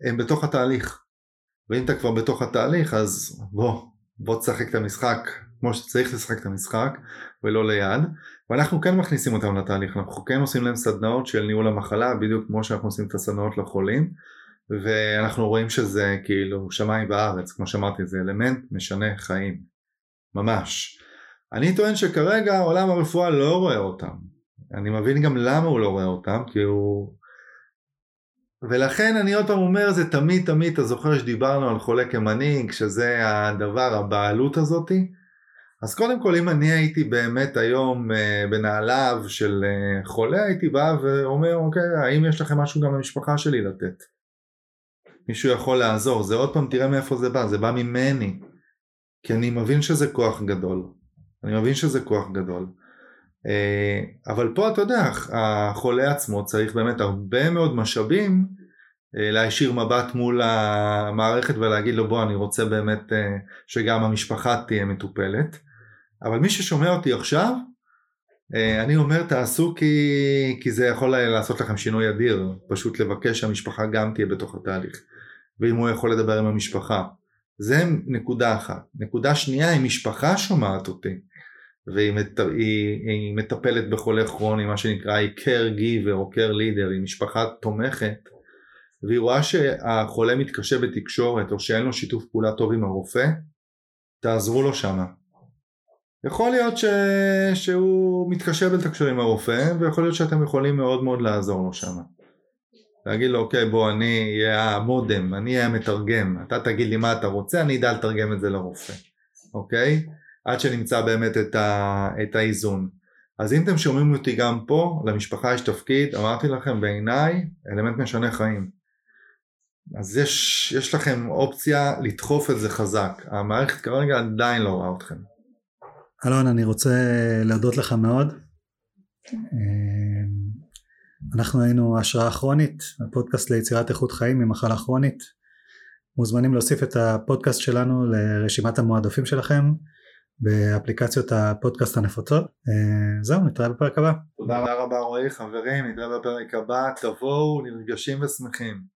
הם בתוך התהליך. ואם אתה כבר בתוך התהליך, אז בוא, בוא תשחק את המשחק כמו שצריך לשחק את המשחק, ולא ליד. ואנחנו כן מכניסים אותם לתהליך, אנחנו כן עושים להם סדנאות של ניהול המחלה, בדיוק כמו שאנחנו עושים את הסדנאות לחולים. ואנחנו רואים שזה כאילו שמיים וארץ, כמו שאמרתי, זה אלמנט משנה חיים, ממש. אני טוען שכרגע עולם הרפואה לא רואה אותם. אני מבין גם למה הוא לא רואה אותם, כי הוא... ולכן אני עוד פעם אומר, זה תמיד תמיד, אתה זוכר שדיברנו על חולה כמנהיג, שזה הדבר, הבעלות הזאתי? אז קודם כל אם אני הייתי באמת היום uh, בנעליו של uh, חולה, הייתי בא ואומר, אוקיי, האם יש לכם משהו גם למשפחה שלי לתת? מישהו יכול לעזור, זה עוד פעם, תראה מאיפה זה בא, זה בא ממני. כי אני מבין שזה כוח גדול. אני מבין שזה כוח גדול. אה, אבל פה אתה יודע, החולה עצמו צריך באמת הרבה מאוד משאבים אה, להישיר מבט מול המערכת ולהגיד לו בוא אני רוצה באמת אה, שגם המשפחה תהיה מטופלת. אבל מי ששומע אותי עכשיו, אני אומר תעשו כי, כי זה יכול לעשות לכם שינוי אדיר, פשוט לבקש שהמשפחה גם תהיה בתוך התהליך. ואם הוא יכול לדבר עם המשפחה. זה נקודה אחת. נקודה שנייה, אם משפחה שומעת אותי, והיא מת, היא, היא מטפלת בחולה כרוני, מה שנקרא היא care giver או care leader, היא משפחה תומכת, והיא רואה שהחולה מתקשה בתקשורת או שאין לו שיתוף פעולה טוב עם הרופא, תעזרו לו שמה. יכול להיות ש... שהוא מתקשה בתקשר עם הרופא ויכול להיות שאתם יכולים מאוד מאוד לעזור לו שמה. להגיד לו אוקיי בוא אני אהיה המודם, אני אהיה המתרגם, אתה תגיד לי מה אתה רוצה, אני אדע לתרגם את זה לרופא, אוקיי? עד שנמצא באמת את, ה... את האיזון. אז אם אתם שומעים אותי גם פה, למשפחה יש תפקיד, אמרתי לכם בעיניי, אלמנט משנה חיים. אז יש, יש לכם אופציה לדחוף את זה חזק, המערכת כרגע עדיין לא רואה אתכם. אלון, אני רוצה להודות לך מאוד. אנחנו היינו השראה כרונית, הפודקאסט ליצירת איכות חיים ממחלה כרונית. מוזמנים להוסיף את הפודקאסט שלנו לרשימת המועדפים שלכם באפליקציות הפודקאסט הנפוצות. זהו, נתראה בפרק הבא. תודה רבה רועי, חברים, נתראה בפרק הבא, תבואו נרגשים ושמחים.